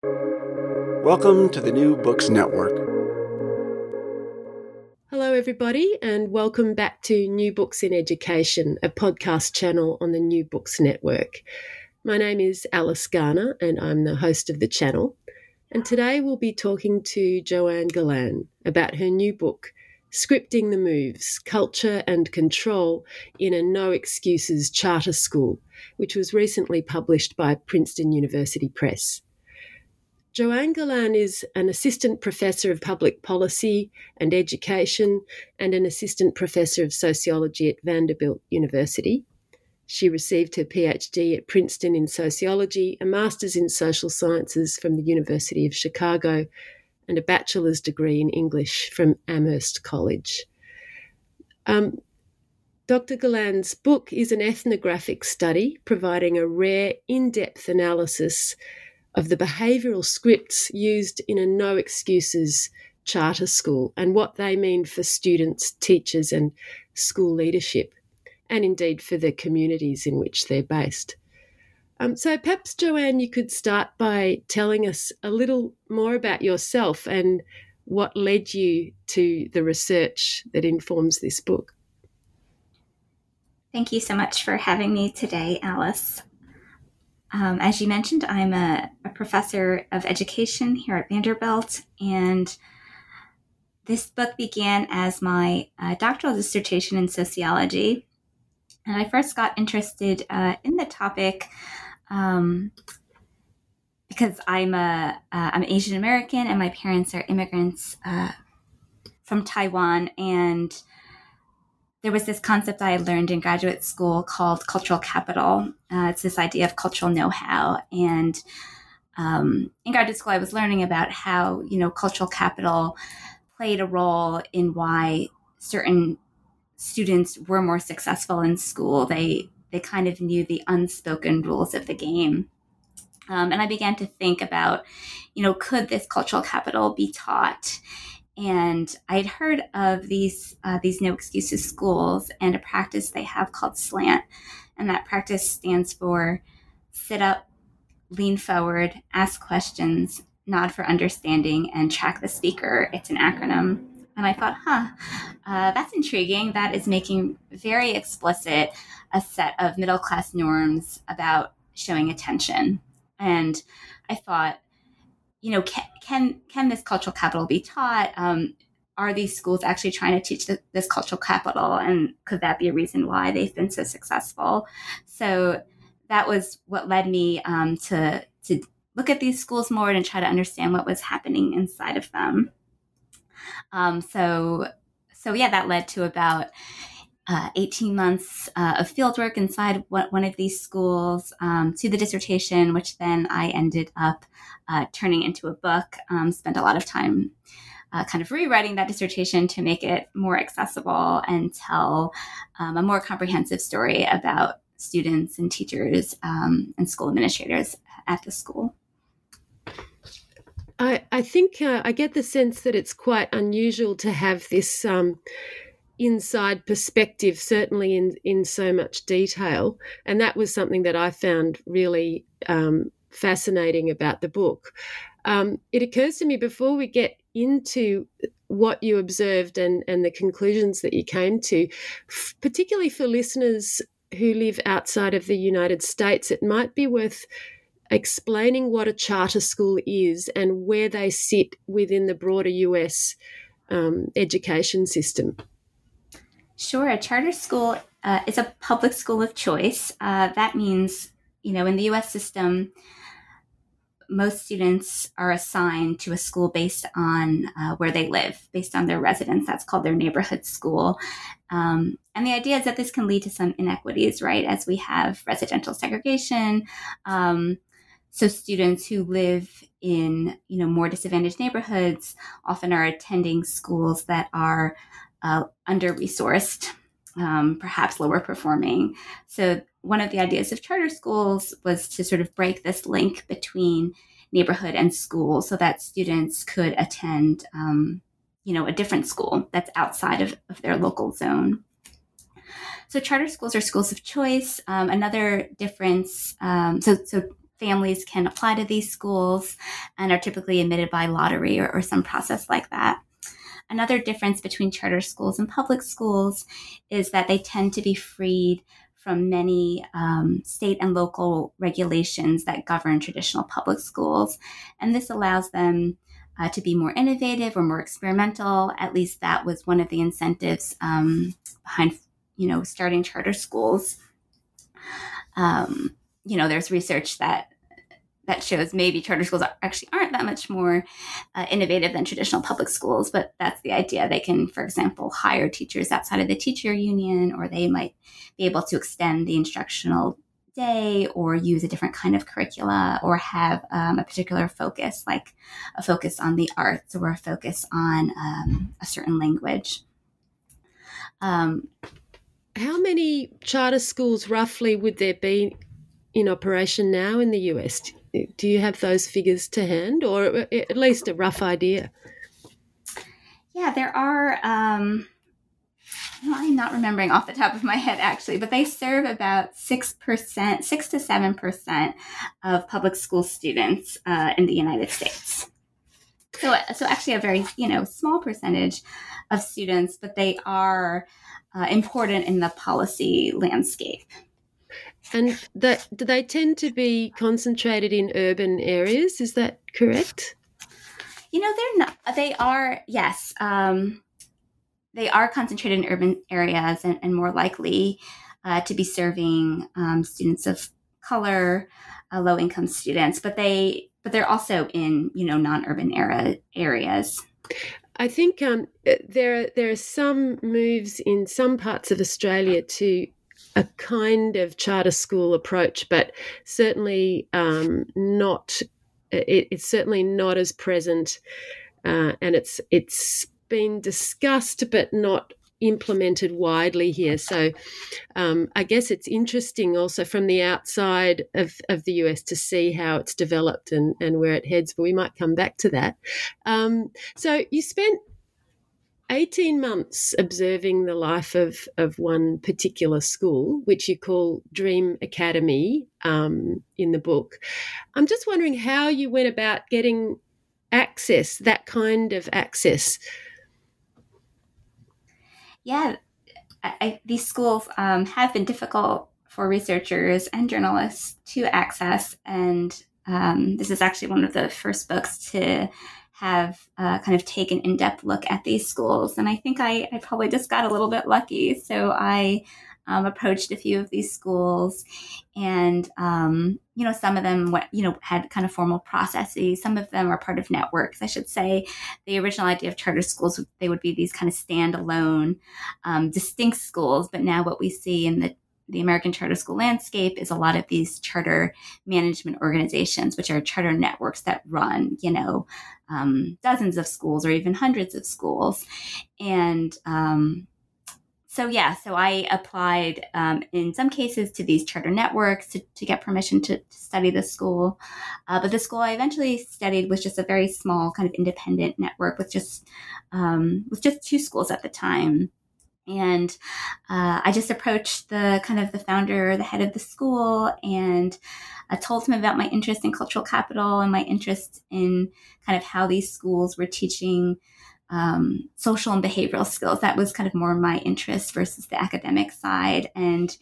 Welcome to the New Books Network. Hello, everybody, and welcome back to New Books in Education, a podcast channel on the New Books Network. My name is Alice Garner, and I'm the host of the channel. And today we'll be talking to Joanne Golann about her new book, Scripting the Moves Culture and Control in a No Excuses Charter School, which was recently published by Princeton University Press. Joanne Golann is an assistant professor of public policy and education and an assistant professor of sociology at Vanderbilt University. She received her PhD at Princeton in sociology, a master's in social sciences from the University of Chicago, and a bachelor's degree in English from Amherst College. Um, Dr. Golann's book is an ethnographic study providing a rare, in depth analysis of the behavioural scripts used in a no excuses charter school and what they mean for students, teachers, and school leadership, and indeed for the communities in which they're based. Um, so perhaps, Joanne, you could start by telling us a little more about yourself and what led you to the research that informs this book. Thank you so much for having me today, Alice. Um, as you mentioned, I'm a, a, professor of education here at Vanderbilt, and this book began as my uh, doctoral dissertation in sociology. And I first got interested uh, in the topic um, because I'm a am uh, Asian American and my parents are immigrants uh, from Taiwan, and there was this concept I learned in graduate school called cultural capital. Uh, it's this idea of cultural know-how, and um, in graduate school, I was learning about how you know cultural capital played a role in why certain students were more successful in school. They they kind of knew the unspoken rules of the game. Um, and I began to think about, you know, could this cultural capital be taught? And I had heard of these uh, these no excuses schools and a practice they have called SLANT, and that practice stands for sit up, lean forward, ask questions, nod for understanding, and track the speaker. It's an acronym. And I thought, huh, uh, that's intriguing. That is making very explicit a set of middle class norms about showing attention. And I thought, you know, can can, can this cultural capital be taught? Um, are these schools actually trying to teach the, this cultural capital, and could that be a reason why they've been so successful? So that was what led me um, to to look at these schools more and try to understand what was happening inside of them. Um, so, so yeah, that led to about uh, 18 months uh, of fieldwork inside one of these schools um, to the dissertation, which then I ended up uh, turning into a book. Um, spent a lot of time uh, kind of rewriting that dissertation to make it more accessible and tell um, a more comprehensive story about students and teachers um, and school administrators at the school. I, I think uh, I get the sense that it's quite unusual to have this um, inside perspective, certainly in, in so much detail. And that was something that I found really um, fascinating about the book. Um, it occurs to me before we get into what you observed and, and the conclusions that you came to, f- particularly for listeners who live outside of the United States, it might be worth explaining what a charter school is and where they sit within the broader US um, education system. Sure. A charter school uh, is a public school of choice. Uh, that means, you know, in the US system, most students are assigned to a school based on uh, where they live, based on their residence. That's called their neighborhood school. Um, and the idea is that this can lead to some inequities, right? As we have residential segregation, um, so students who live in you know more disadvantaged neighborhoods often are attending schools that are uh, under resourced, um, perhaps lower performing. So one of the ideas of charter schools was to sort of break this link between neighborhood and school, so that students could attend um, you know a different school that's outside of, of their local zone. So charter schools are schools of choice. Um, another difference, um, so so families can apply to these schools and are typically admitted by lottery or, or some process like that. Another difference between charter schools and public schools is that they tend to be freed from many um, state and local regulations that govern traditional public schools. And this allows them uh, to be more innovative or more experimental. At least that was one of the incentives um, behind, you know, starting charter schools. Um, you know, there's research that that shows maybe charter schools actually aren't that much more uh, innovative than traditional public schools, but that's the idea. They can, for example, hire teachers outside of the teacher union, or they might be able to extend the instructional day or use a different kind of curricula or have um, a particular focus, like a focus on the arts or a focus on um, a certain language. Um, How many charter schools roughly would there be in operation now in the US? Do you have those figures to hand, or at least a rough idea? Yeah, there are. Um, I'm not remembering off the top of my head actually, but they serve about six percent, six to seven percent of public school students uh, in the United States. So, so actually, a very you know small percentage of students, but they are uh, important in the policy landscape. And that, do they tend to be concentrated in urban areas? Is that correct? You know, they're not. They are, yes. Um, they are concentrated in urban areas and, and more likely uh, to be serving um, students of color, uh, low income students. But they, but they're also in you know non urban era areas. I think um, there there are some moves in some parts of Australia to a kind of charter school approach, but certainly um, not. It, it's certainly not as present, uh, and it's it's been discussed but not implemented widely here. So um, I guess it's interesting also from the outside of, of the US to see how it's developed and, and where it heads, but we might come back to that. Um, so you spent 18 months observing the life of, of one particular school, which you call Dream Academy um, in the book. I'm just wondering how you went about getting access, that kind of access. Yeah, I, these schools um, have been difficult for researchers and journalists to access. And um, this is actually one of the first books to have uh, kind of taken in-depth look at these schools. And i think I, I probably just got a little bit lucky. So i um, approached a few of these schools and um, you know some of them you know had kind of formal processes. Some of them are part of networks i should say. The original idea of charter schools they would be these kind of standalone um, distinct schools. But now what we see in the the American charter school landscape is a lot of these charter management organizations, which are charter networks that run, you know, um, dozens of schools or even hundreds of schools. And um, so, yeah, so I applied um, in some cases to these charter networks to, to get permission to, to study the school. Uh, but the school I eventually studied was just a very small kind of independent network with just um, with just two schools at the time and uh, i just approached the kind of the founder the head of the school and I uh, told him about my interest in cultural capital and my interest in kind of how these schools were teaching um, social and behavioral skills. That was kind of more my interest versus the academic side. And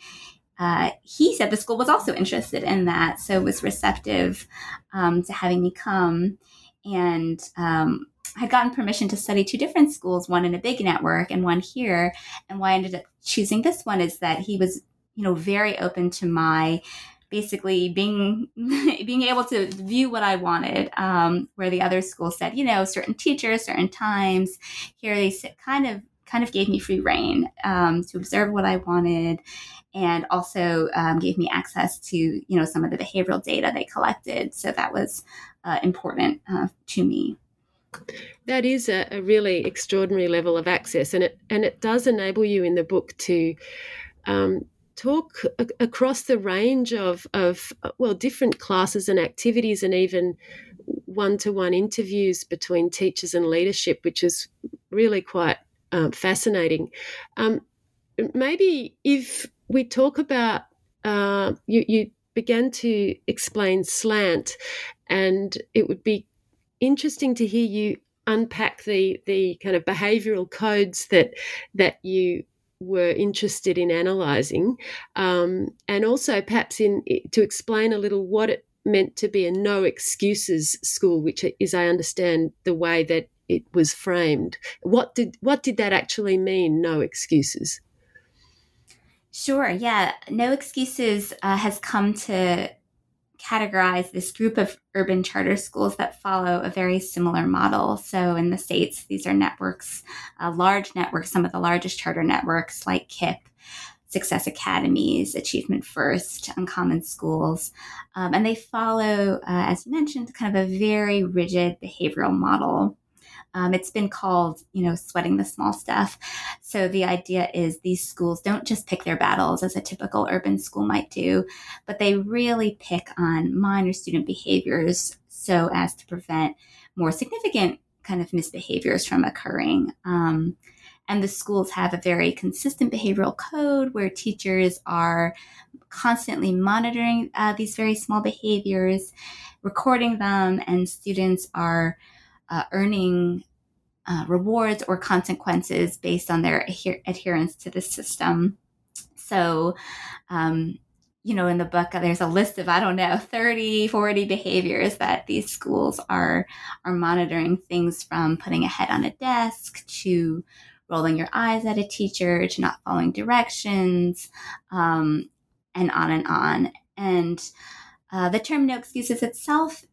uh, he said the school was also interested in that so was receptive um, to having me come and um, had gotten permission to study two different schools, one in a big network and one here. And why I ended up choosing this one is that he was, you know, very open to my basically being being able to view what I wanted. Um, where the other school said, you know, certain teachers, certain times. Here they sit kind of kind of gave me free reign um, to observe what I wanted, and also um, gave me access to you know some of the behavioral data they collected. So that was uh, important uh, to me. That is a, a, really extraordinary level of access, and it and it does enable you in the book to um, talk a- across the range of of well different classes and activities, and even one to one interviews between teachers and leadership, which is really quite um, fascinating. Um, maybe if we talk about uh, you, you began to explain slant, and it would be interesting to hear you unpack the the kind of behavioural codes that that you were interested in analysing, um, and also perhaps in to explain a little what it meant to be a no excuses school, which is, I understand, the way that it was framed. What did what did that actually mean? No excuses. Sure. Yeah. No excuses uh, has come to categorize this group of urban charter schools that follow a very similar model. So in the states, these are networks, uh, large networks, some of the largest charter networks like KIPP. Success Academies, Achievement First, Uncommon Schools. Um, and they follow, uh, as you mentioned, kind of a very rigid behavioral model um, it's been called, you know, sweating the small stuff. So the idea is these schools don't just pick their battles as a typical urban school might do, but they really pick on minor student behaviors so as to prevent more significant kind of misbehaviors from occurring. Um, and the schools have a very consistent behavioral code where teachers are constantly monitoring uh, these very small behaviors, recording them, and students are uh, earning uh, rewards or consequences based on their adher- adherence to the system. So, um, you know, in the book, there's a list of, I don't know, 30, 40 behaviors that these schools are, are monitoring things from putting a head on a desk to rolling your eyes at a teacher to not following directions, um, and on and on. And uh, the term no excuses itself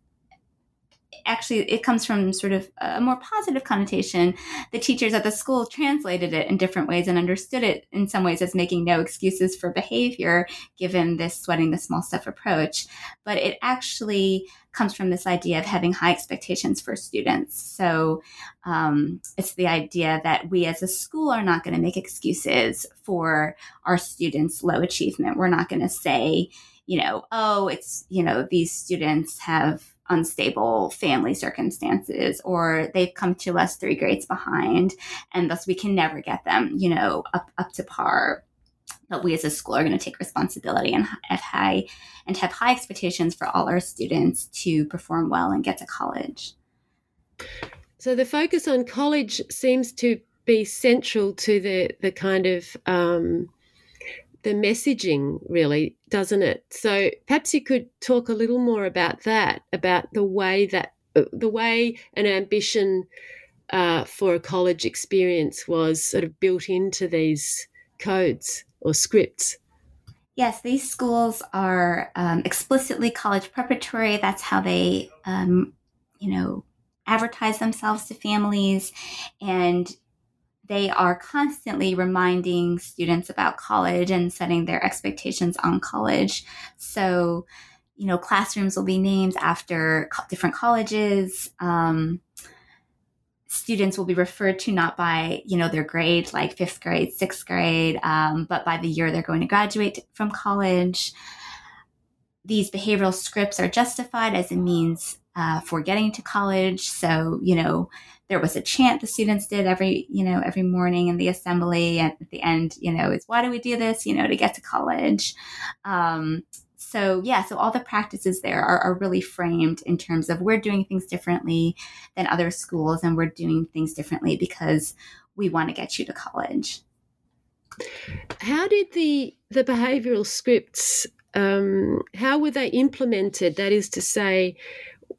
actually it comes from sort of a more positive connotation. The teachers at the school translated it in different ways and understood it in some ways as making no excuses for behavior given this sweating the small stuff approach. But it actually comes from this idea of having high expectations for students. So um, it's the idea that we as a school are not going to make excuses for our students low achievement. We're not going to say you know oh it's you know these students have unstable family circumstances or they've come to us three grades behind and thus we can never get them you know up up to par. But we as a school are going to take responsibility and have high and have high expectations for all our students to perform well and get to college. So the focus on college seems to be central to the the kind of um, the messaging, really, doesn't it? So perhaps you could talk a little more about that, about the way that the way an ambition uh, for a college experience was sort of built into these codes or scripts. Yes, these schools are um, explicitly college preparatory. That's how they, um, you know, advertise themselves to families. And they are constantly reminding students about college and setting their expectations on college. So, you know, classrooms will be named after different colleges. Um, students will be referred to not by, you know, their grade, like fifth grade, sixth grade, um, but by the year they're going to graduate from college. These behavioral scripts are justified as a means uh, for getting to college. So, you know, there was a chant the students did every you know every morning in the assembly and at the end you know is why do we do this? you know to get to college. Um, so yeah so all the practices there are, are really framed in terms of we're doing things differently than other schools and we're doing things differently because we want to get you to college. How did the the behavioral scripts um, how were they implemented? That is to say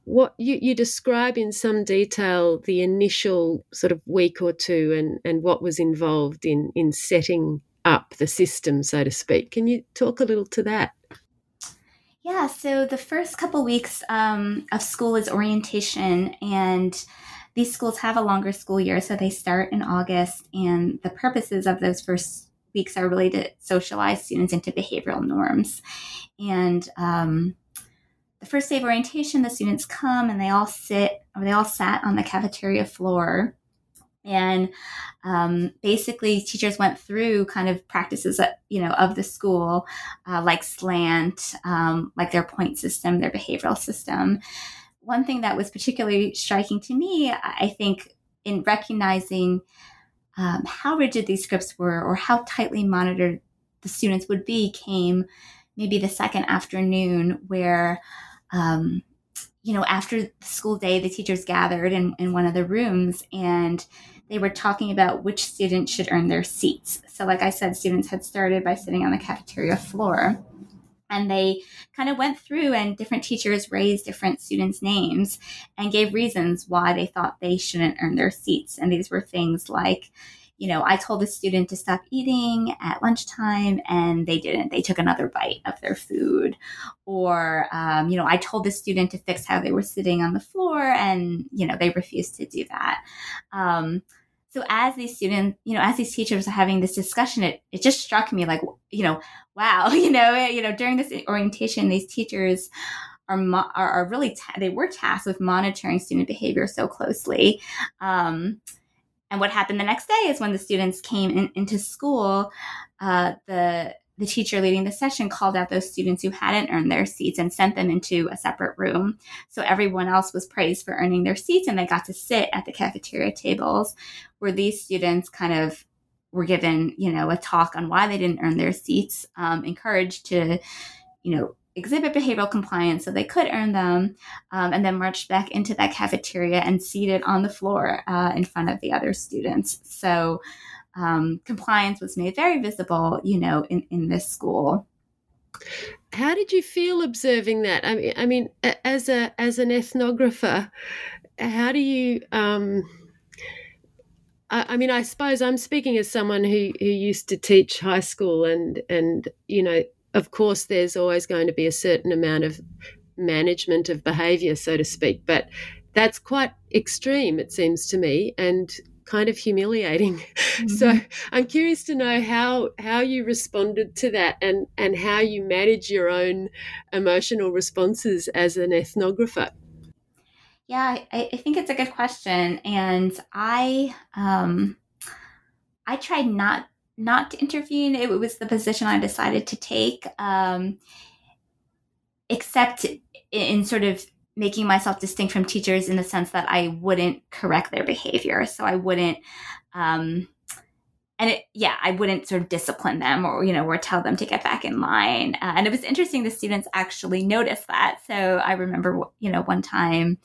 what you, you describe in some detail the initial sort of week or two and, and what was involved in, in setting up the system, so to speak. Can you talk a little to that? Yeah, so the first couple weeks um, of school is orientation, and these schools have a longer school year, so they start in August. And the purposes of those first weeks are really to socialize students into behavioral norms. And um, the first day of orientation, the students come and they all sit, or they all sat on the cafeteria floor. And um, basically, teachers went through kind of practices, you know, of the school, uh, like slant, um, like their point system, their behavioral system. One thing that was particularly striking to me, I think, in recognizing um, how rigid these scripts were or how tightly monitored the students would be, came maybe the second afternoon where um, you know, after the school day, the teachers gathered in, in one of the rooms and they were talking about which students should earn their seats. So, like I said, students had started by sitting on the cafeteria floor. And they kind of went through, and different teachers raised different students' names and gave reasons why they thought they shouldn't earn their seats. And these were things like, you know, I told the student to stop eating at lunchtime and they didn't. They took another bite of their food. Or, um, you know, I told the student to fix how they were sitting on the floor and, you know, they refused to do that. Um, so as these students, you know, as these teachers are having this discussion, it, it just struck me like, you know, wow, you know, you know, during this orientation, these teachers are, are, are really, ta- they were tasked with monitoring student behavior so closely. Um, and what happened the next day is when the students came in, into school, uh, the the teacher leading the session called out those students who hadn't earned their seats and sent them into a separate room. So everyone else was praised for earning their seats and they got to sit at the cafeteria tables where these students kind of were given, you know, a talk on why they didn't earn their seats, um, encouraged to, you know, exhibit behavioral compliance so they could earn them, um, and then marched back into that cafeteria and seated on the floor uh, in front of the other students. So um, compliance was made very visible, you know, in, in this school. How did you feel observing that? I mean, I mean, as a as an ethnographer, how do you? Um, I, I mean, I suppose I'm speaking as someone who who used to teach high school, and and you know, of course, there's always going to be a certain amount of management of behavior, so to speak, but that's quite extreme, it seems to me, and kind of humiliating. Mm-hmm. So I'm curious to know how how you responded to that and and how you manage your own emotional responses as an ethnographer. Yeah, I, I think it's a good question, and I um, I tried not not to intervene. It was the position I decided to take, um, except in sort of making myself distinct from teachers in the sense that I wouldn't correct their behavior. So I wouldn't, um, and it, yeah, I wouldn't sort of discipline them or, you know, or tell them to get back in line. Uh, and it was interesting. The students actually noticed that. So I remember, you know, one time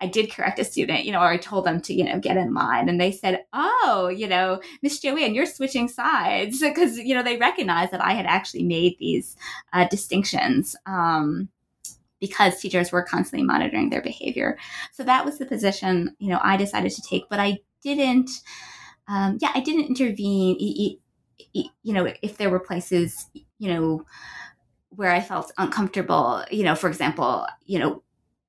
I did correct a student, you know, or I told them to, you know, get in line. And they said, oh, you know, Miss Joanne, you're switching sides because, you know, they recognized that I had actually made these uh, distinctions. Um, because teachers were constantly monitoring their behavior. So that was the position, you know, I decided to take, but I didn't, um, yeah, I didn't intervene, you know, if there were places, you know, where I felt uncomfortable, you know, for example, you know,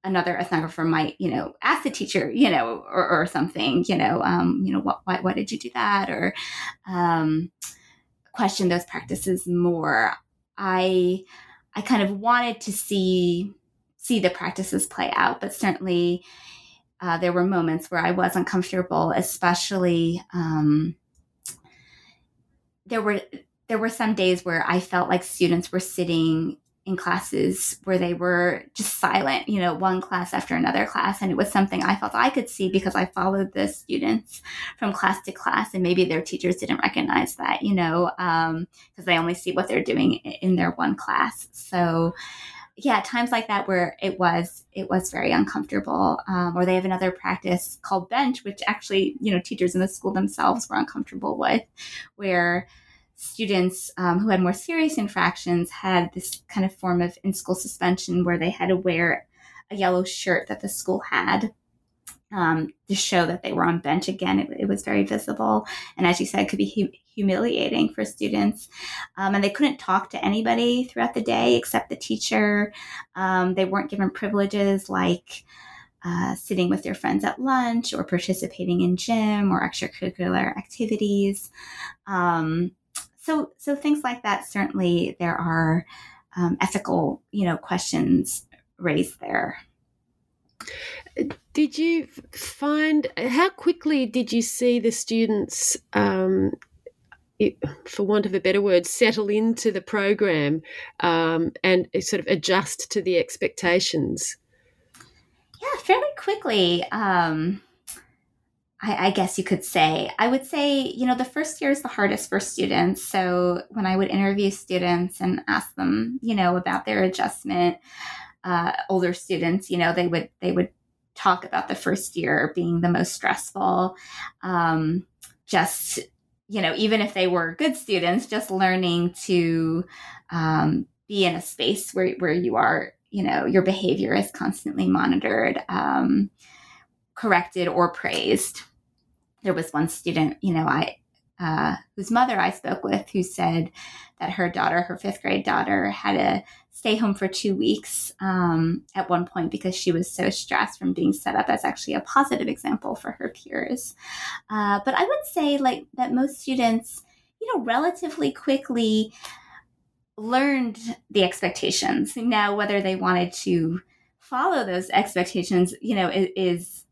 another ethnographer might, you know, ask the teacher, you know, or, or something, you know, um, you know, what, why, why did you do that? Or um, question those practices more. I, I kind of wanted to see see the practices play out, but certainly uh, there were moments where I was uncomfortable, especially um, there were there were some days where I felt like students were sitting in classes where they were just silent, you know, one class after another class. And it was something I felt I could see because I followed the students from class to class. And maybe their teachers didn't recognize that, you know, because um, they only see what they're doing in their one class. So, yeah, times like that where it was it was very uncomfortable. Um, or they have another practice called bench, which actually, you know, teachers in the school themselves were uncomfortable with, where students um, who had more serious infractions had this kind of form of in school suspension where they had to wear a yellow shirt that the school had um, to show that they were on bench again. It, it, was very visible. And as you said, it could be hu- humiliating for students. Um, and they couldn't talk to anybody throughout the day except the teacher. Um, they weren't given privileges like uh, sitting with their friends at lunch or participating in gym or extracurricular activities. Um, so so things like that certainly there are um, ethical you know questions raised there did you find how quickly did you see the students um, it, for want of a better word, settle into the program um, and sort of adjust to the expectations? Yeah, fairly quickly. Um, I, I, guess you could say. I would say, you know, the first year is the hardest for students. So when I would interview students and ask them, you know, about their adjustment, uh, older students, you know, they would they would talk about the first year being the most stressful. Um, just you know, even if they were good students, just learning to um, be in a space where where you are, you know, your behavior is constantly monitored. Um, corrected or praised. There was one student, you know, I uh, whose mother I spoke with, who said that her daughter, her fifth grade daughter, had to stay home for two weeks um, at one point because she was so stressed from being set up as actually a positive example for her peers. Uh, but I would say, like, that most students, you know, relatively quickly learned the expectations. Now, whether they wanted to follow those expectations, you know, is, is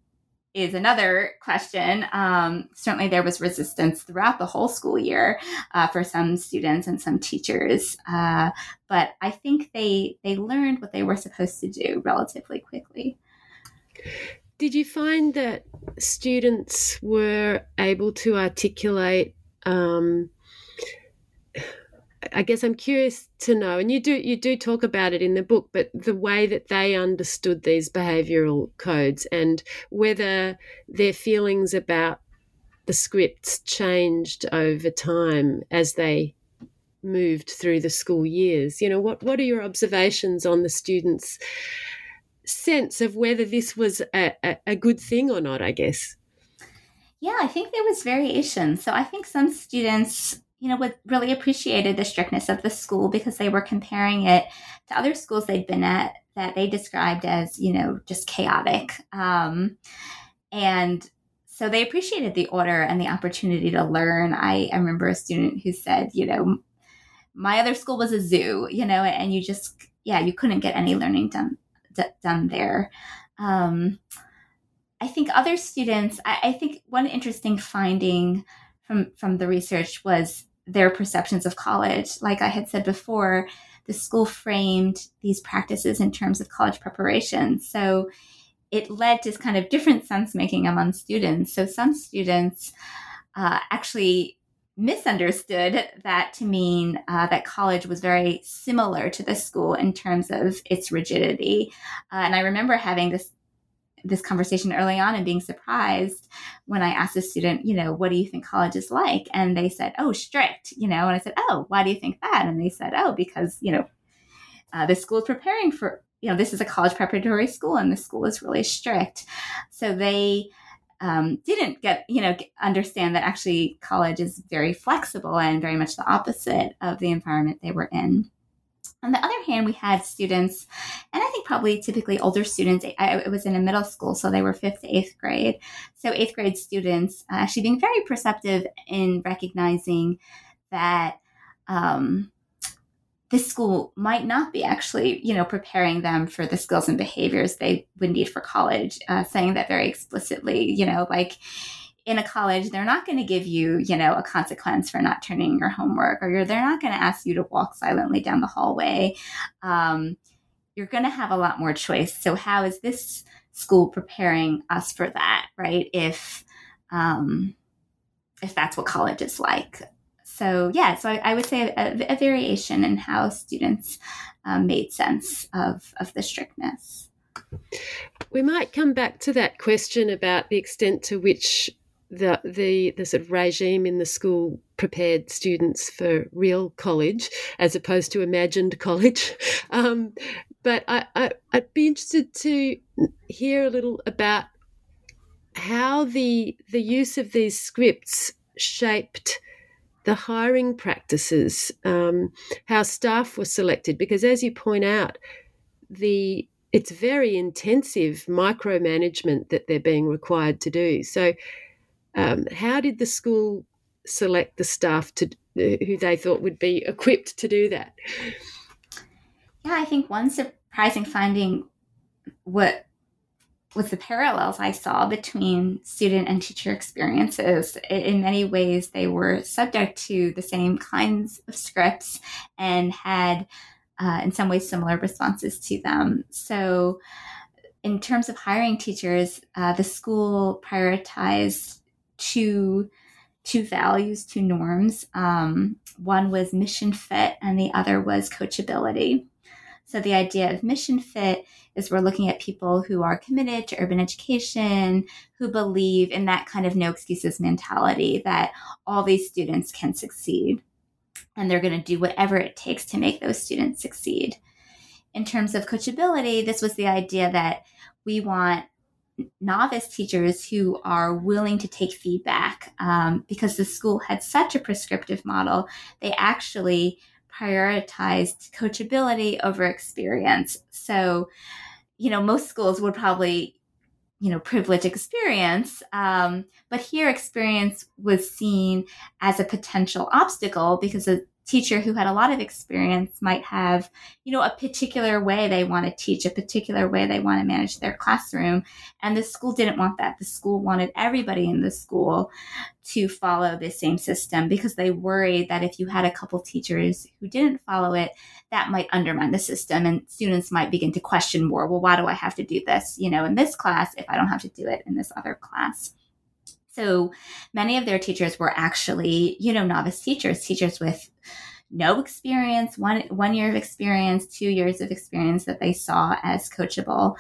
is another question. Um, certainly, there was resistance throughout the whole school year uh, for some students and some teachers, uh, but I think they they learned what they were supposed to do relatively quickly. Did you find that students were able to articulate? Um, I guess I'm curious to know, and you do you do talk about it in the book, but the way that they understood these behavioural codes and whether their feelings about the scripts changed over time as they moved through the school years. You know, what what are your observations on the students' sense of whether this was a, a, a good thing or not? I guess. Yeah, I think there was variation. So I think some students you know, would really appreciated the strictness of the school because they were comparing it to other schools they'd been at that they described as, you know, just chaotic. Um, and so they appreciated the order and the opportunity to learn. I, I remember a student who said, you know, my other school was a zoo, you know, and you just, yeah, you couldn't get any learning done d- done there. Um, I think other students, I, I think one interesting finding from from the research was their perceptions of college. Like I had said before, the school framed these practices in terms of college preparation. So it led to kind of different sense making among students. So some students uh, actually misunderstood that to mean uh, that college was very similar to the school in terms of its rigidity. Uh, and I remember having this this conversation early on and being surprised when I asked a student, you know, what do you think college is like? And they said, oh, strict, you know, and I said, oh, why do you think that? And they said, oh, because, you know, uh, the school is preparing for, you know, this is a college preparatory school and the school is really strict. So they, um, didn't get you know understand that actually college is very flexible and very much the opposite of the environment they were in on the other hand, we had students, and I think probably typically older students. I, it was in a middle school, so they were fifth to eighth grade. So eighth grade students uh, actually being very perceptive in recognizing that um, this school might not be actually, you know, preparing them for the skills and behaviors they would need for college. Uh, saying that very explicitly, you know, like in a college, they're not going to give you, you know, a consequence for not turning your homework, or they're not going to ask you to walk silently down the hallway. Um, you're going to have a lot more choice. So, how is this school preparing us for that, right? If um, if that's what college is like. So, yeah, so I, I would say a, a, variation in how students um, made sense of, of the strictness. We might come back to that question about the extent to which the the the sort of regime in the school prepared students for real college as opposed to imagined college. Um, but I, I I'd be interested to hear a little about how the the use of these scripts shaped the hiring practices, um, how staff were selected, because as you point out, the it's very intensive micromanagement that they're being required to do. So um, how did the school select the staff to who they thought would be equipped to do that? Yeah, I think one surprising finding what was the parallels I saw between student and teacher experiences. In many ways, they were subject to the same kinds of scripts and had, uh, in some ways, similar responses to them. So, in terms of hiring teachers, uh, the school prioritized two two values, two norms. Um, one was mission fit, and the other was coachability. So the idea of mission fit is we're looking at people who are committed to urban education, who believe in that kind of no excuses mentality that all these students can succeed. And they're going to do whatever it takes to make those students succeed. In terms of coachability, this was the idea that we want novice teachers who are willing to take feedback um, because the school had such a prescriptive model. They actually prioritized coachability over experience. So, you know, most schools would probably, you know, privilege experience, um, but here experience was seen as a potential obstacle because teacher who had a lot of experience might have, you know, a particular way they want to teach, a particular way they want to manage their classroom. And the school didn't want that. The school wanted everybody in the school to follow the same system because they worried that if you had a couple teachers who didn't follow it, that might undermine the system and students might begin to question more, well, why do I have to do this, you know, in this class if I don't have to do it in this other class? So many of their teachers were actually, you know, novice teachers, teachers with no experience, one one year of experience, two years of experience that they saw as coachable.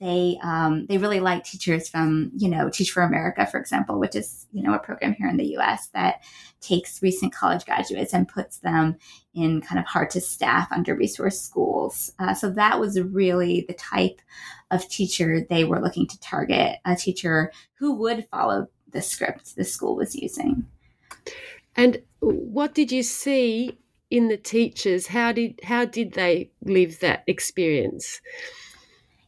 They um, they really like teachers from you know Teach for America, for example, which is you know a program here in the U.S. that takes recent college graduates and puts them in kind of hard to staff, under resourced schools. Uh, so that was really the type of teacher they were looking to target, a teacher who would follow the script the school was using. And what did you see in the teachers? How did how did they live that experience?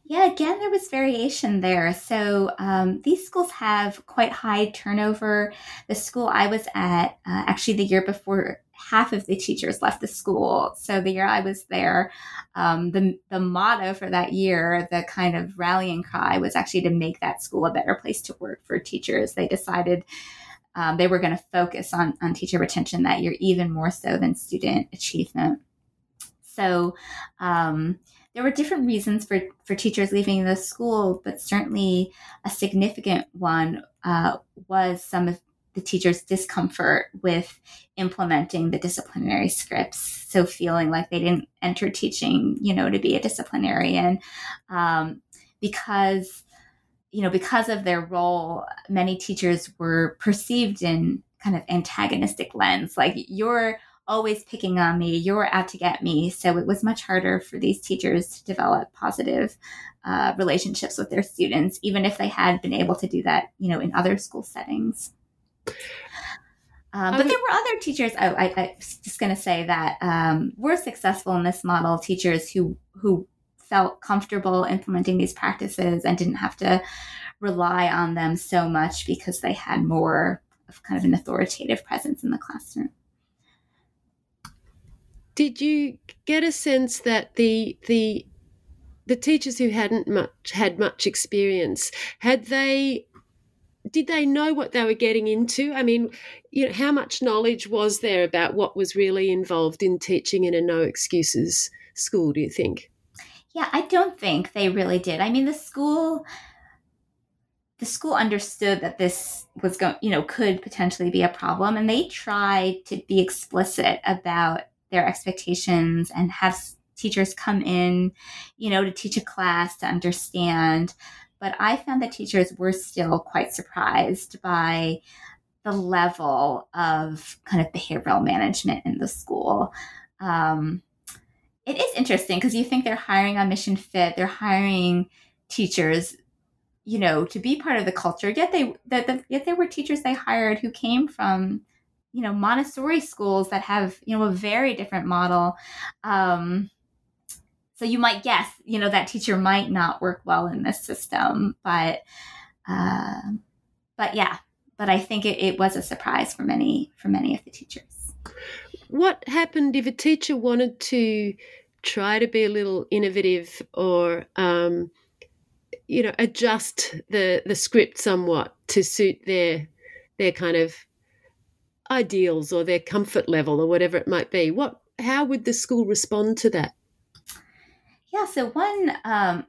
Yeah, again, there was variation there. So um, these schools have quite high turnover. The school I was at, uh, actually, the year before, half of the teachers left the school. So the year I was there, um, the the motto for that year, the kind of rallying cry, was actually to make that school a better place to work for teachers. They decided um, they were going to focus on, on teacher retention that year, even more so than student achievement. So um, there were different reasons for, for teachers leaving the school, but certainly a significant one uh, was some of the teachers' discomfort with implementing the disciplinary scripts. So feeling like they didn't enter teaching, you know, to be a disciplinarian um, because you know, because of their role, many teachers were perceived in kind of antagonistic lens, like you're always picking on me, you're out to get me. So it was much harder for these teachers to develop positive uh, relationships with their students, even if they had been able to do that, you know, in other school settings. Um, but there were other teachers. I, I, I was just going to say that um, were successful in this model. Teachers who who felt comfortable implementing these practices and didn't have to rely on them so much because they had more of kind of an authoritative presence in the classroom. Did you get a sense that the the the teachers who hadn't much had much experience had they did they know what they were getting into? I mean, you know, how much knowledge was there about what was really involved in teaching in a no excuses school, do you think? Yeah, I don't think they really did. I mean, the school the school understood that this was going, you know, could potentially be a problem and they tried to be explicit about their expectations and have teachers come in, you know, to teach a class to understand. But I found that teachers were still quite surprised by the level of kind of behavioral management in the school. Um, it is interesting because you think they're hiring on mission fit they're hiring teachers you know to be part of the culture yet they that the, yet there were teachers they hired who came from you know montessori schools that have you know a very different model um, so you might guess you know that teacher might not work well in this system but uh, but yeah but i think it, it was a surprise for many for many of the teachers. What happened if a teacher wanted to try to be a little innovative or um, you know adjust the the script somewhat to suit their their kind of ideals or their comfort level or whatever it might be? What how would the school respond to that yeah so one um,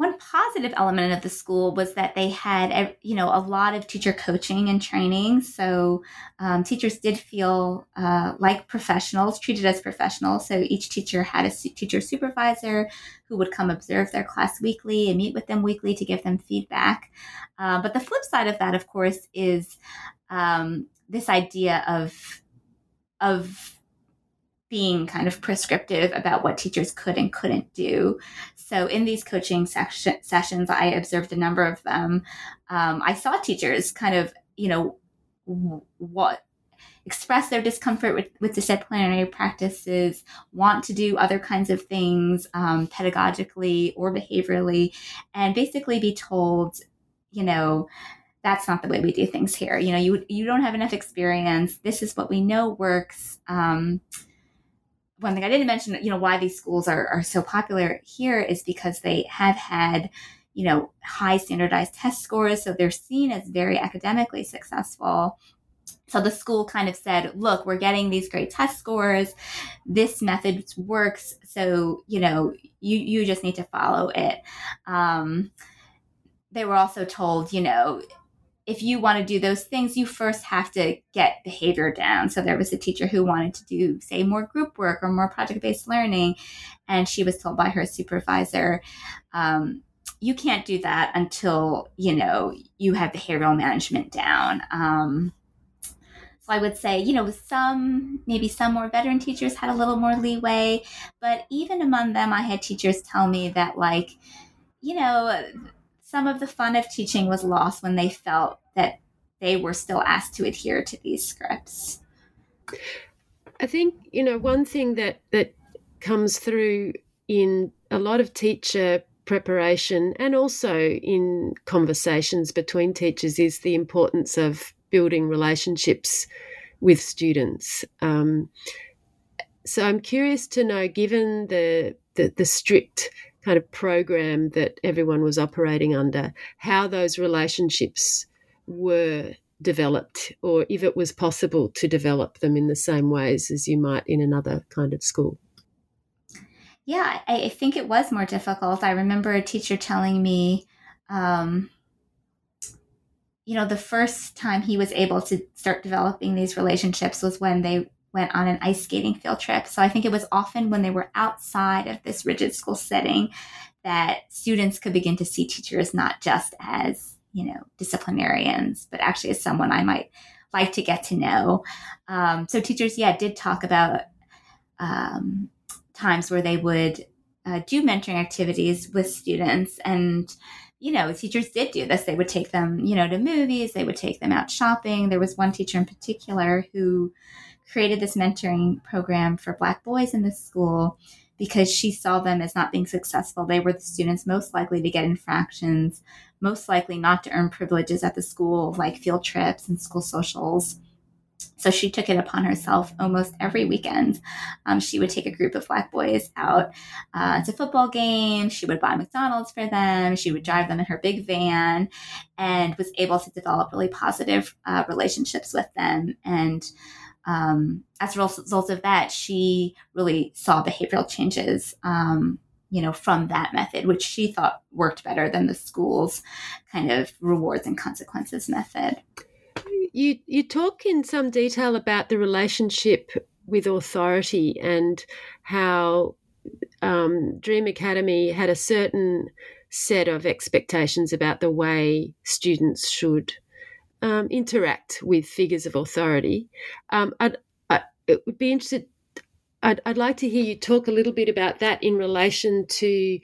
one positive element of the school was that they had you know a lot of teacher coaching and training. So um, teachers did feel uh, like professionals treated as professionals. So each teacher had a teacher supervisor who would come observe their class weekly and meet with them weekly to give them feedback. Uh, but the flip side of that of course is um, this idea of of being kind of prescriptive about what teachers could and couldn't do. So, in these coaching section, sessions, I observed a number of them. Um, I saw teachers kind of, you know, what express their discomfort with, with disciplinary practices, want to do other kinds of things um, pedagogically or behaviorally, and basically be told, you know, that's not the way we do things here. You know, you you don't have enough experience. This is what we know works. Um, one thing I didn't mention, you know, why these schools are, are so popular here is because they have had, you know, high standardized test scores. So they're seen as very academically successful. So the school kind of said, look, we're getting these great test scores. This method works. So, you know, you, you just need to follow it. Um, they were also told, you know, if you want to do those things, you first have to get behavior down. So there was a teacher who wanted to do, say, more group work or more project based learning. And she was told by her supervisor, um, you can't do that until, you know, you have behavioral management down. Um, so I would say, you know, some, maybe some more veteran teachers had a little more leeway. But even among them, I had teachers tell me that, like, you know, some of the fun of teaching was lost when they felt that they were still asked to adhere to these scripts. I think, you know, one thing that, that comes through in a lot of teacher preparation and also in conversations between teachers is the importance of building relationships with students. Um, so I'm curious to know, given the, the, the strict kind of program that everyone was operating under, how those relationships were developed, or if it was possible to develop them in the same ways as you might in another kind of school. Yeah, I, think it was more difficult. I remember a teacher telling me, um, you know, the first time he was able to start developing these relationships was when they went on an ice skating field trip. So I think it was often when they were outside of this rigid school setting that students could begin to see teachers not just as, you know, disciplinarians, but actually as someone I might like to get to know. Um, so teachers, yeah, did talk about um, times where they would uh, do mentoring activities with students and you know, teachers did do this. They would take them, you know, to movies, they would take them out shopping. There was one teacher in particular who created this mentoring program for Black boys in the school because she saw them as not being successful. They were the students most likely to get infractions, most likely not to earn privileges at the school, like field trips and school socials. So she took it upon herself almost every weekend. Um, she would take a group of Black boys out uh, to football games. She would buy McDonald's for them. She would drive them in her big van and was able to develop really positive uh, relationships with them. And um, as a result of that, she really saw behavioral changes, um, you know, from that method, which she thought worked better than the school's kind of rewards and consequences method. You you talk in some detail about the relationship with authority and how um, Dream Academy had a certain set of expectations about the way students should um, interact with figures of authority. Um, I'd, I, it would be interested. I'd, I'd like to hear you talk a little bit about that in relation to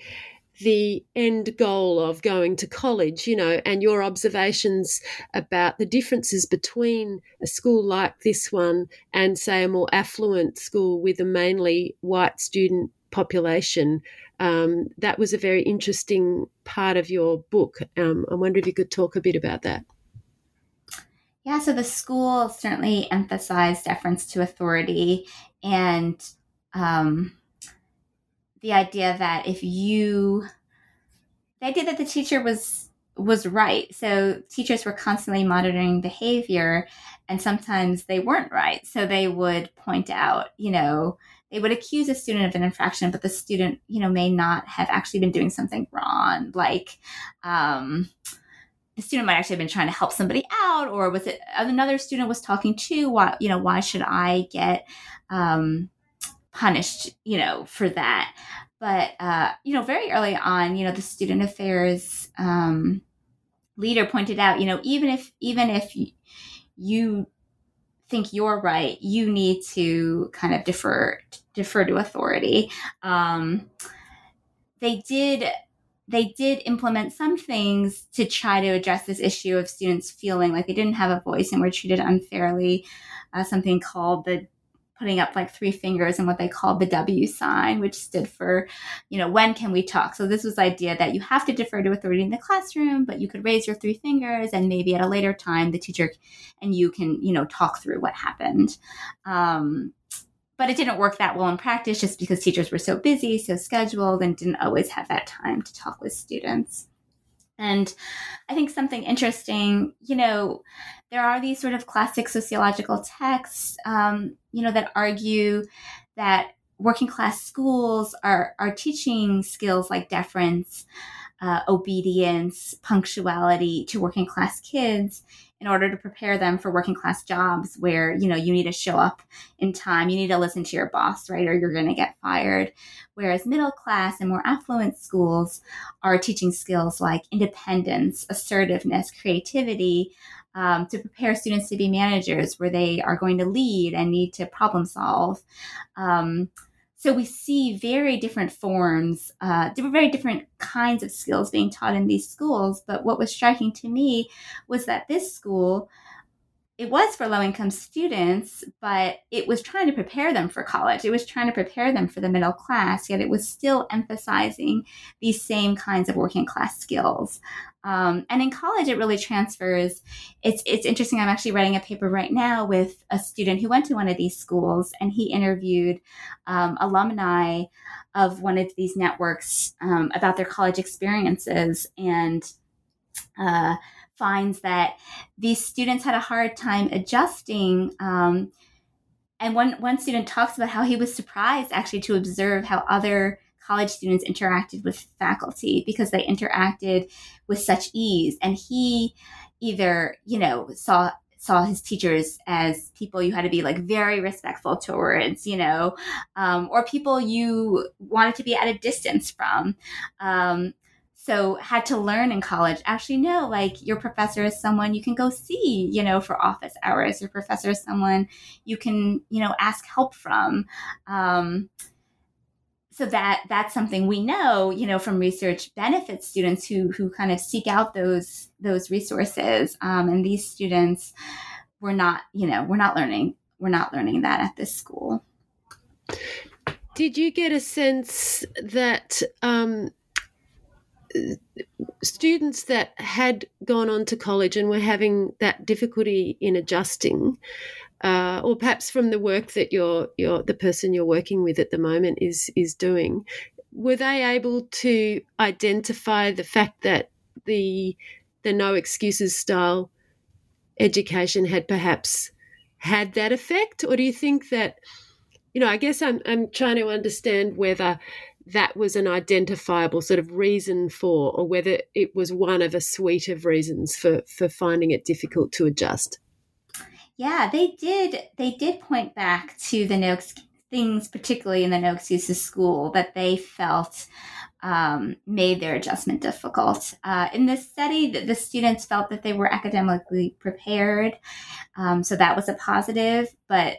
the end goal of going to college, you know, and your observations about the differences between a school like this one and, say, a more affluent school with a mainly white student population. Um, that was a very interesting part of your book. Um, I wonder if you could talk a bit about that. Yeah, so the school certainly emphasized deference to authority and um, the idea that if you, the idea that the teacher was was right. So teachers were constantly monitoring behavior, and sometimes they weren't right. So they would point out, you know, they would accuse a student of an infraction, but the student, you know, may not have actually been doing something wrong, like. Um, the student might actually have been trying to help somebody out or was it another student was talking to why you know why should i get um, punished you know for that? But uh, you know very early on you know the student affairs um, leader pointed out you know even if even if you think you're right you need to kind of defer defer to authority. Um, they did they did implement some things to try to address this issue of students feeling like they didn't have a voice and were treated unfairly. Uh, something called the putting up like three fingers and what they called the W sign, which stood for, you know, when can we talk? So this was the idea that you have to defer to authority in the classroom, but you could raise your three fingers and maybe at a later time the teacher and you can, you know, talk through what happened. Um, but it didn't work that well in practice just because teachers were so busy, so scheduled, and didn't always have that time to talk with students. And I think something interesting, you know, there are these sort of classic sociological texts, um, you know, that argue that working class schools are, are teaching skills like deference, uh, obedience, punctuality to working class kids in order to prepare them for working class jobs where you know you need to show up in time you need to listen to your boss right or you're going to get fired. Whereas middle class and more affluent schools are teaching skills like independence assertiveness creativity um, to prepare students to be managers where they are going to lead and need to problem solve. Um, so we see very different forms, uh, very different kinds of skills being taught in these schools. But what was striking to me was that this school it was for low income students, but it was trying to prepare them for college. It was trying to prepare them for the middle class, yet it was still emphasizing these same kinds of working class skills. Um, and in college, it really transfers. It's it's interesting. I'm actually writing a paper right now with a student who went to one of these schools, and he interviewed um, alumni of one of these networks um, about their college experiences and. Uh, finds that these students had a hard time adjusting. Um, and one, one student talks about how he was surprised actually to observe how other college students interacted with faculty because they interacted with such ease. And he either, you know, saw saw his teachers as people you had to be like very respectful towards, you know, um, or people you wanted to be at a distance from. Um, so had to learn in college. Actually no like your professor is someone you can go see you know for office hours. Your professor is someone you can you know ask help from. Um, so that that's something we know you know from research benefits students who who kind of seek out those those resources. Um, and these students were not you know we're not learning we're not learning that at this school. Did you get a sense that um, students that had gone on to college and were having that difficulty in adjusting, uh, or perhaps from the work that you're, you're the person you're working with at the moment is is doing, were they able to identify the fact that the the no excuses style education had perhaps had that effect, or do you think that you know? I guess I'm I'm trying to understand whether that was an identifiable sort of reason for, or whether it was one of a suite of reasons for for finding it difficult to adjust. Yeah, they did. They did point back to the no things, particularly in the no excuses school, that they felt um, made their adjustment difficult. Uh, in this study, the, the, students felt that they were academically prepared, um, so that was a positive. But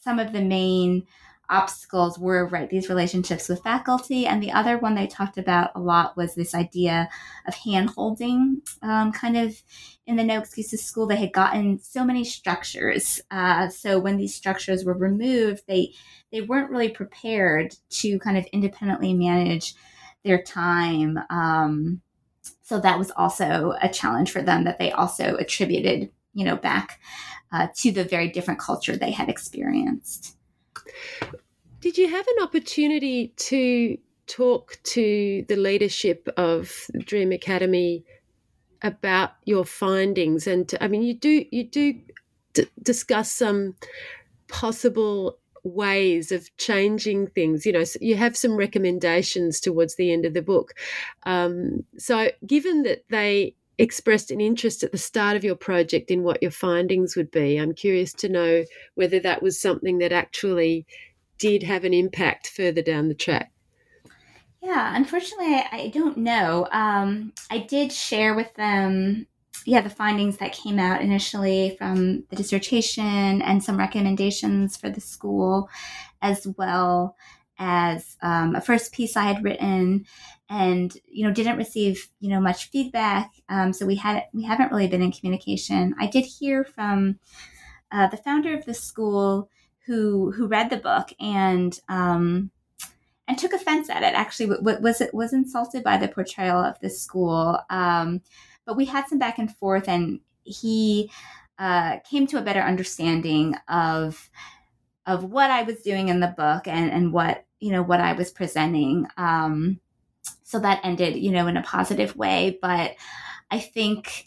some of the main obstacles were right these relationships with faculty. And the other one they talked about a lot was this idea of hand holding um, kind of in the no excuses school they had gotten so many structures uh, so when these structures were removed they they weren't really prepared to kind of independently manage their time um, so that was also a challenge for them that they also attributed you know back uh, to the very different culture they had experienced did you have an opportunity to talk to the leadership of Dream Academy about your findings? And I mean, you do you do d- discuss some possible ways of changing things. You know, so you have some recommendations towards the end of the book. Um, so, given that they expressed an interest at the start of your project in what your findings would be, I'm curious to know whether that was something that actually did have an impact further down the track. Yeah, unfortunately, I, I don't know. Um, I did share with them yeah, the findings that came out initially from the dissertation and some recommendations for the school, as well as um, a first piece I had written, and you know didn't receive you know much feedback. Um, so we had we haven't really been in communication. I did hear from uh, the founder of the school who who read the book and um, and took offense at it. Actually, was it was insulted by the portrayal of the school. Um, but we had some back and forth, and he uh, came to a better understanding of of what I was doing in the book and and what you know what I was presenting. Um, so that ended, you know, in a positive way. But I think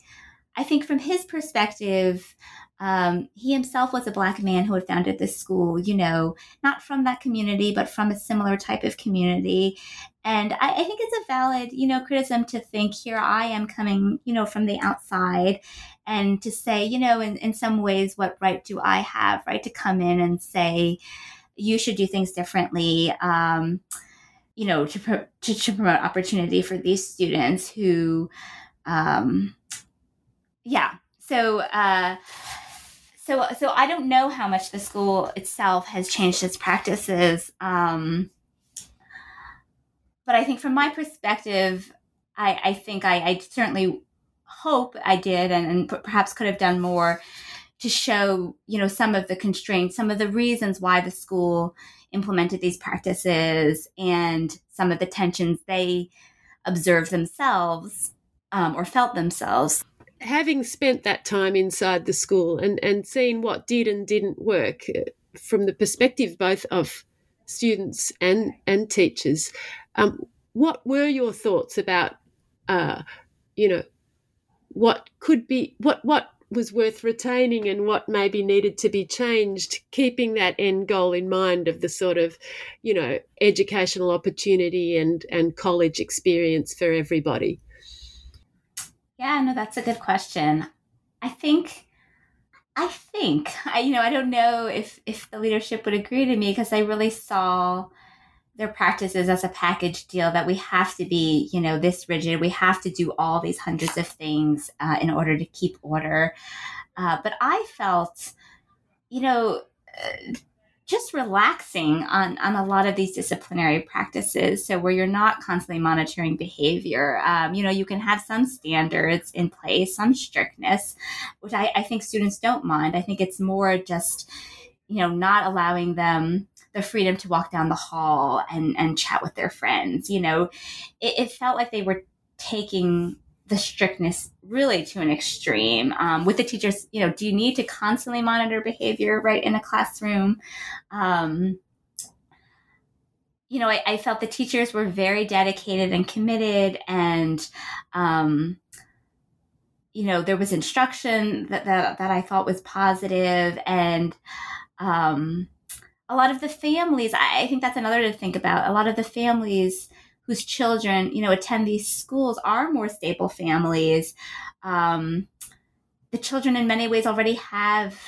I think from his perspective, um, he himself was a black man who had founded this school, you know, not from that community, but from a similar type of community. And I, I, think it's a valid, you know, criticism to think here I am coming, you know, from the outside and to say, you know, in, in some ways, what right do I have, right, to come in and say, you should do things differently, um, you know, to, pro- to, to, promote opportunity for these students who, um, yeah. So, uh, so so I don't know how much the school itself has changed its practices. Um, but I think from my perspective, I, I think I, I certainly hope I did and, and perhaps could have done more to show, you know, some of the constraints, some of the reasons why the school implemented these practices and some of the tensions they observed themselves um, or felt themselves. Having spent that time inside the school and, and seeing what did and didn't work uh, from the perspective both of students and, and teachers, um, what were your thoughts about, uh, you know, what could be, what, what was worth retaining and what maybe needed to be changed, keeping that end goal in mind of the sort of, you know, educational opportunity and, and college experience for everybody? Yeah, no, that's a good question. I think I think I you know, I don't know if if the leadership would agree to me because I really saw their practices as a package deal that we have to be, you know, this rigid. We have to do all these hundreds of things uh, in order to keep order. Uh, but I felt, you know, uh, just relaxing on, on a lot of these disciplinary practices. So where you're not constantly monitoring behavior, um, you know, you can have some standards in place, some strictness, which I, I think students don't mind. I think it's more just, you know, not allowing them the freedom to walk down the hall and, and chat with their friends. You know, it, it felt like they were taking the strictness really to an extreme um, with the teachers you know do you need to constantly monitor behavior right in a classroom um, you know I, I, felt the teachers were very dedicated and committed and um, you know there was instruction that, that, that i thought was positive and um, a lot of the families I, I think that's another to think about a lot of the families whose children, you know, attend these schools are more stable families. Um, the children, in many ways, already have,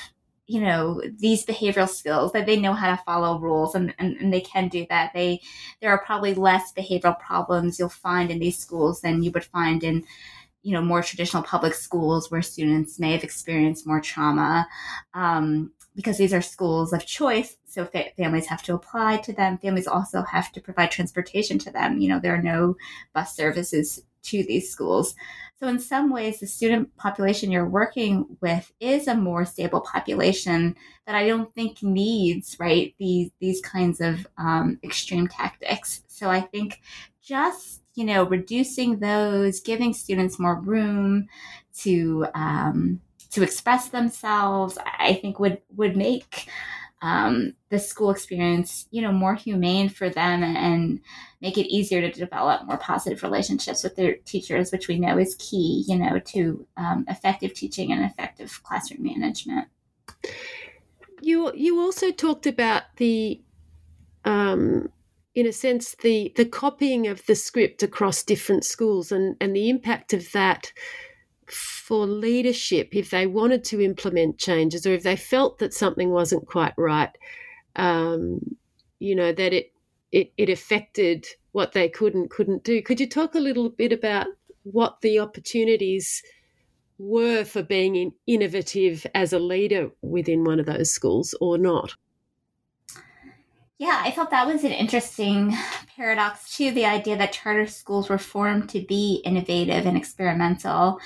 you know, these behavioral skills that they know how to follow rules, and, and, and they can do that. They there are probably less behavioral problems you'll find in these schools than you would find in you know more traditional public schools where students may have experienced more trauma um, because these are schools of choice so fa- families have to apply to them. Families also have to provide transportation to them. You know there are no bus services to these schools. So in some ways the student population you're working with is a more stable population that i don't think needs right these these kinds of um, extreme tactics. So i think just you know reducing those giving students more room to um, to express themselves, I think would would make um, the school experience, you know, more humane for them and, make it easier to develop more positive relationships with their teachers, which we know is key, you know, to um, effective teaching and effective classroom management. you you also talked about the, um, in a sense, the the copying of the script across different schools and and the impact of that for leadership if they wanted to implement changes or if they felt that something wasn't quite right. Um, you know that it it it affected what they could and couldn't do. Could you talk a little bit about what the opportunities were for being in, innovative as a leader within one of those schools or not? Yeah, I thought that was an interesting paradox too. The idea that charter schools were formed to be innovative and experimental,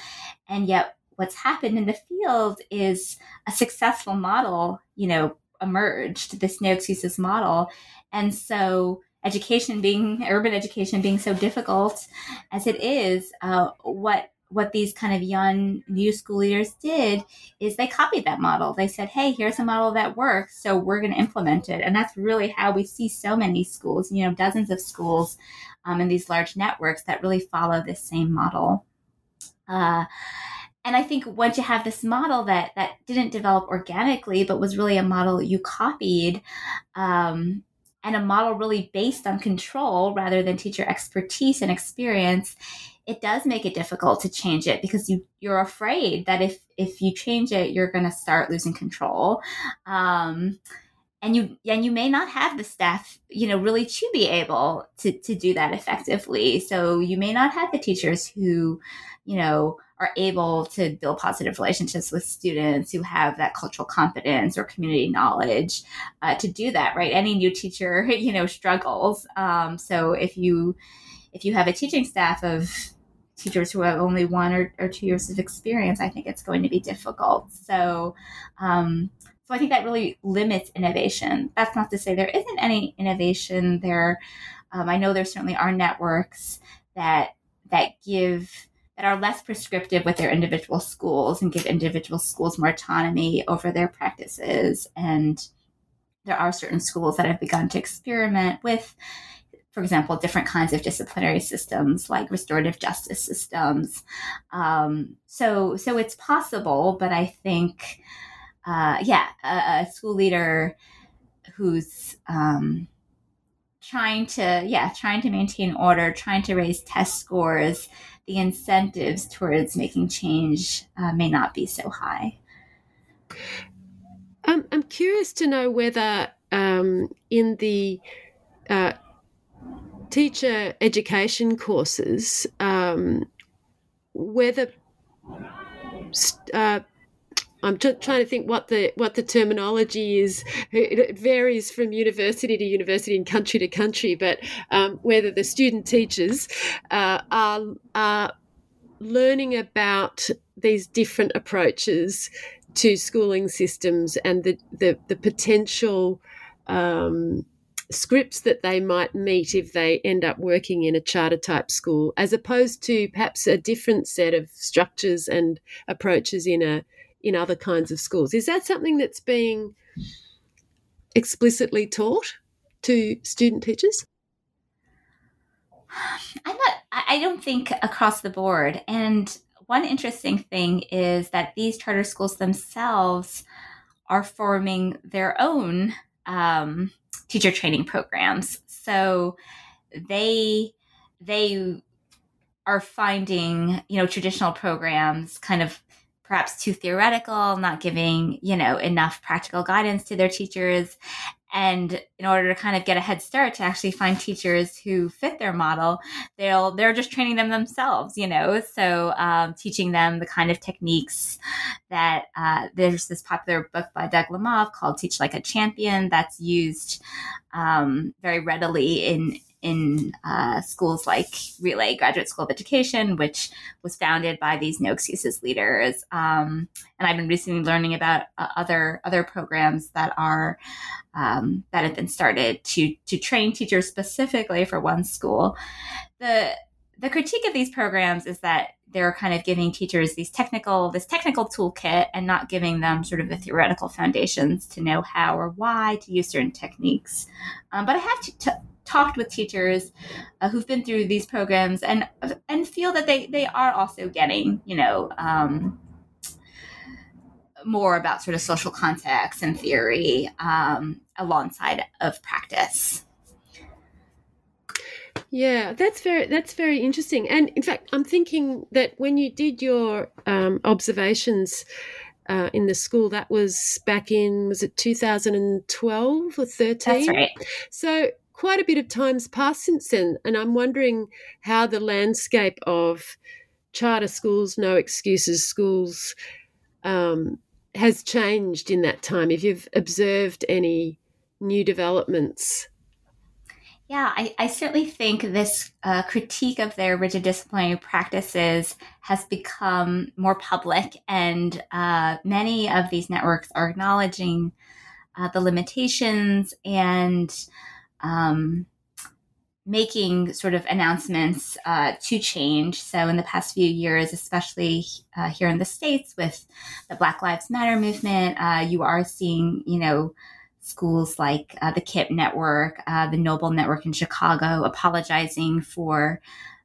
and yet what's happened in the field is a successful model, you know, emerged. This no excuses model, and so education being urban education being so difficult as it is, uh, what what these kind of young new school leaders did is they copied that model. They said, "Hey, here's a model that works, so we're going to implement it." And that's really how we see so many schools, you know, dozens of schools um, in these large networks that really follow this same model. Uh, and I think once you have this model that that didn't develop organically, but was really a model you copied, um, and a model really based on control rather than teacher expertise and experience, it does make it difficult to change it because you you're afraid that if if you change it, you're going to start losing control. Um, and you and you may not have the staff you know really to be able to to do that effectively. So you may not have the teachers who you know are able to build positive relationships with students who have that cultural competence or community knowledge uh, to do that right? Any new teacher you know struggles. Um, so if you if you have a teaching staff of teachers who have only one or, or two years of experience i think it's going to be difficult. So um, so i think that really limits innovation. That's not to say there isn't any innovation there. Um, i know there certainly are networks that that give that are less prescriptive with their individual schools and give individual schools more autonomy over their practices. And there are certain schools that have begun to experiment with, for example, different kinds of disciplinary systems like restorative justice systems. Um, so, so it's possible, but I think, uh, yeah, a, a, school leader who's um, trying to, yeah, trying to maintain order, trying to raise test scores the incentives towards making change uh, may not be so high. I'm curious to know whether um, in the uh, teacher education courses, um, whether uh, I'm trying to think what the what the terminology is. It varies from university to university and country to country, but um, whether the student teachers uh, are are learning about these different approaches to schooling systems and the the, the potential. Um, scripts that they might meet if they end up working in a charter type school, as opposed to perhaps a different set of structures and approaches in a in other kinds of schools. Is that something that's being explicitly taught to student teachers? I'm not, I don't think across the board. And one interesting thing is that these charter schools themselves are forming their own um, teacher training programs. So they, they are finding, you know, traditional programs kind of perhaps too theoretical, not giving, you know, enough practical guidance to their teachers. And in order to kind of get a head start to actually find teachers who fit their model, they'll they're just training them themselves, you know. So um, teaching them the kind of techniques that uh, there's this popular book by Doug Lemov called "Teach Like a Champion" that's used um, very readily in in uh, schools like Relay Graduate School of Education, which was founded by these No Excuses leaders. Um, and I've been recently learning about uh, other other programs that are um, that have been started to to train teachers specifically for one school. The the critique of these programs is that they're kind of giving teachers these technical this technical toolkit and not giving them sort of the theoretical foundations to know how or why to use certain techniques. Um, but I have to, to talked with teachers uh, who've been through these programs and and feel that they they are also getting you know um, more about sort of social context and theory um, alongside of practice. Yeah, that's very that's very interesting. And in fact, I'm thinking that when you did your um, observations uh, in the school, that was back in was it 2012 or 13? That's right. So quite a bit of time's passed since then, and I'm wondering how the landscape of charter schools, no excuses schools, um, has changed in that time. If you've observed any new developments. Yeah, I, I certainly think this uh, critique of their rigid disciplinary practices has become more public, and uh, many of these networks are acknowledging uh, the limitations and um, making sort of announcements uh, to change. So, in the past few years, especially uh, here in the States with the Black Lives Matter movement, uh, you are seeing, you know, schools like uh, the KIPP Network, uh, the Noble Network in Chicago, apologizing for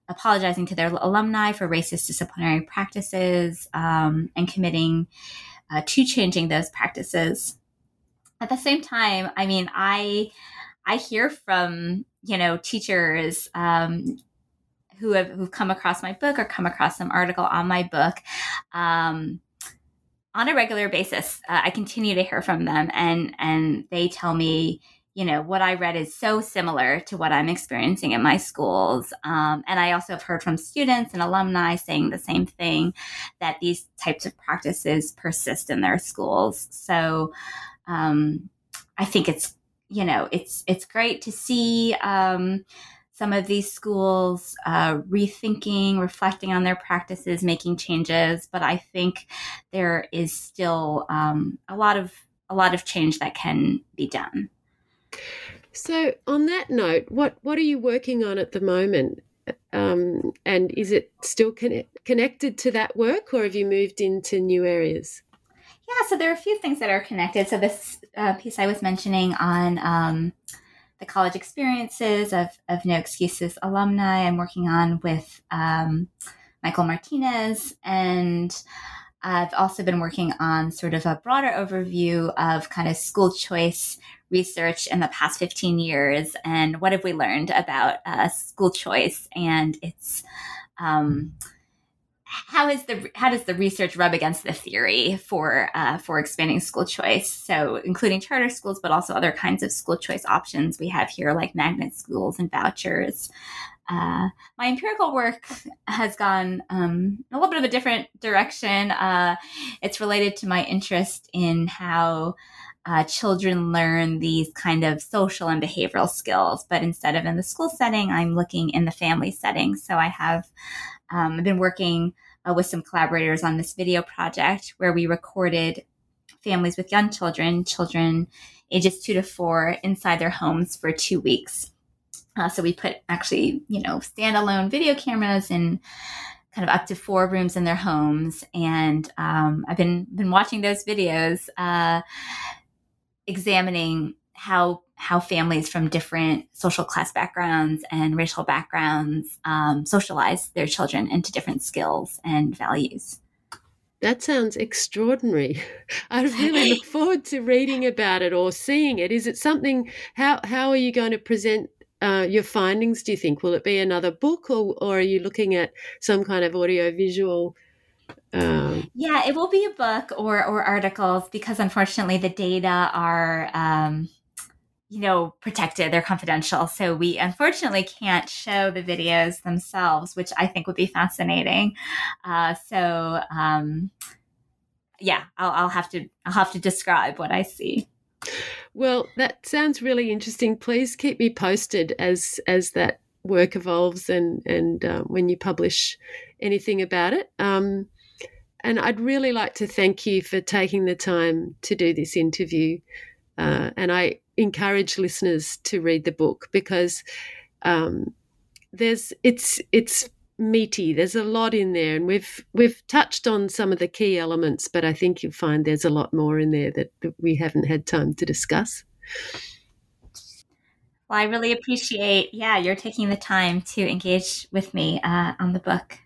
apologizing to their alumni for racist disciplinary practices um, and committing uh, to changing those practices. At the same time, I mean, I I hear from you know teachers um, who have who've come across my book or come across some article on my book. Um, on a regular basis, uh, I continue to hear from them, and and they tell me, you know, what I read is so similar to what I'm experiencing in my schools. Um, and I also have heard from students and alumni saying the same thing that these types of practices persist in their schools. So um, I think it's you know it's it's great to see. Um, some of these schools uh, rethinking, reflecting on their practices, making changes. But I think there is still um, a lot of a lot of change that can be done. So, on that note, what what are you working on at the moment? Um, and is it still connected to that work, or have you moved into new areas? Yeah, so there are a few things that are connected. So this uh, piece I was mentioning on um, the college experiences of, of No Excuses alumni. I'm working on with um, Michael Martinez, and I've also been working on sort of a broader overview of kind of school choice research in the past 15 years and what have we learned about uh, school choice and its um, how is the how does the research rub against the theory for uh, for expanding school choice? So including charter schools, but also other kinds of school choice options we have here, like magnet schools and vouchers. Uh, my empirical work has gone um, a little bit of a different direction. Uh, it's related to my interest in how uh, children learn these kind of social and behavioral skills, but instead of in the school setting, I'm looking in the family setting. So I have um, I've been working uh, with some collaborators on this video project where we recorded families with young children, children ages two to four, inside their homes for two weeks. Uh, so we put actually, you know, standalone video cameras in kind of up to four rooms in their homes, and um, I've been been watching those videos, uh, examining how how families from different social class backgrounds and racial backgrounds um, socialize their children into different skills and values. That sounds extraordinary. I really look forward to reading about it or seeing it. Is it something? How how are you going to present uh, your findings? Do you think will it be another book, or or are you looking at some kind of audio visual? Um, yeah, it will be a book or or articles because unfortunately the data are. Um, you know, protected. They're confidential. So we unfortunately can't show the videos themselves, which I think would be fascinating. Uh, so, um, yeah, I'll, I'll have to I'll have to describe what I see. Well, that sounds really interesting. Please keep me posted as as that work evolves and and uh, when you publish anything about it. Um, and I'd really like to thank you for taking the time to do this interview. Uh, and I encourage listeners to read the book because um, there's it's it's meaty. There's a lot in there, and we've we've touched on some of the key elements, but I think you'll find there's a lot more in there that, that we haven't had time to discuss. Well, I really appreciate, yeah, you're taking the time to engage with me uh, on the book.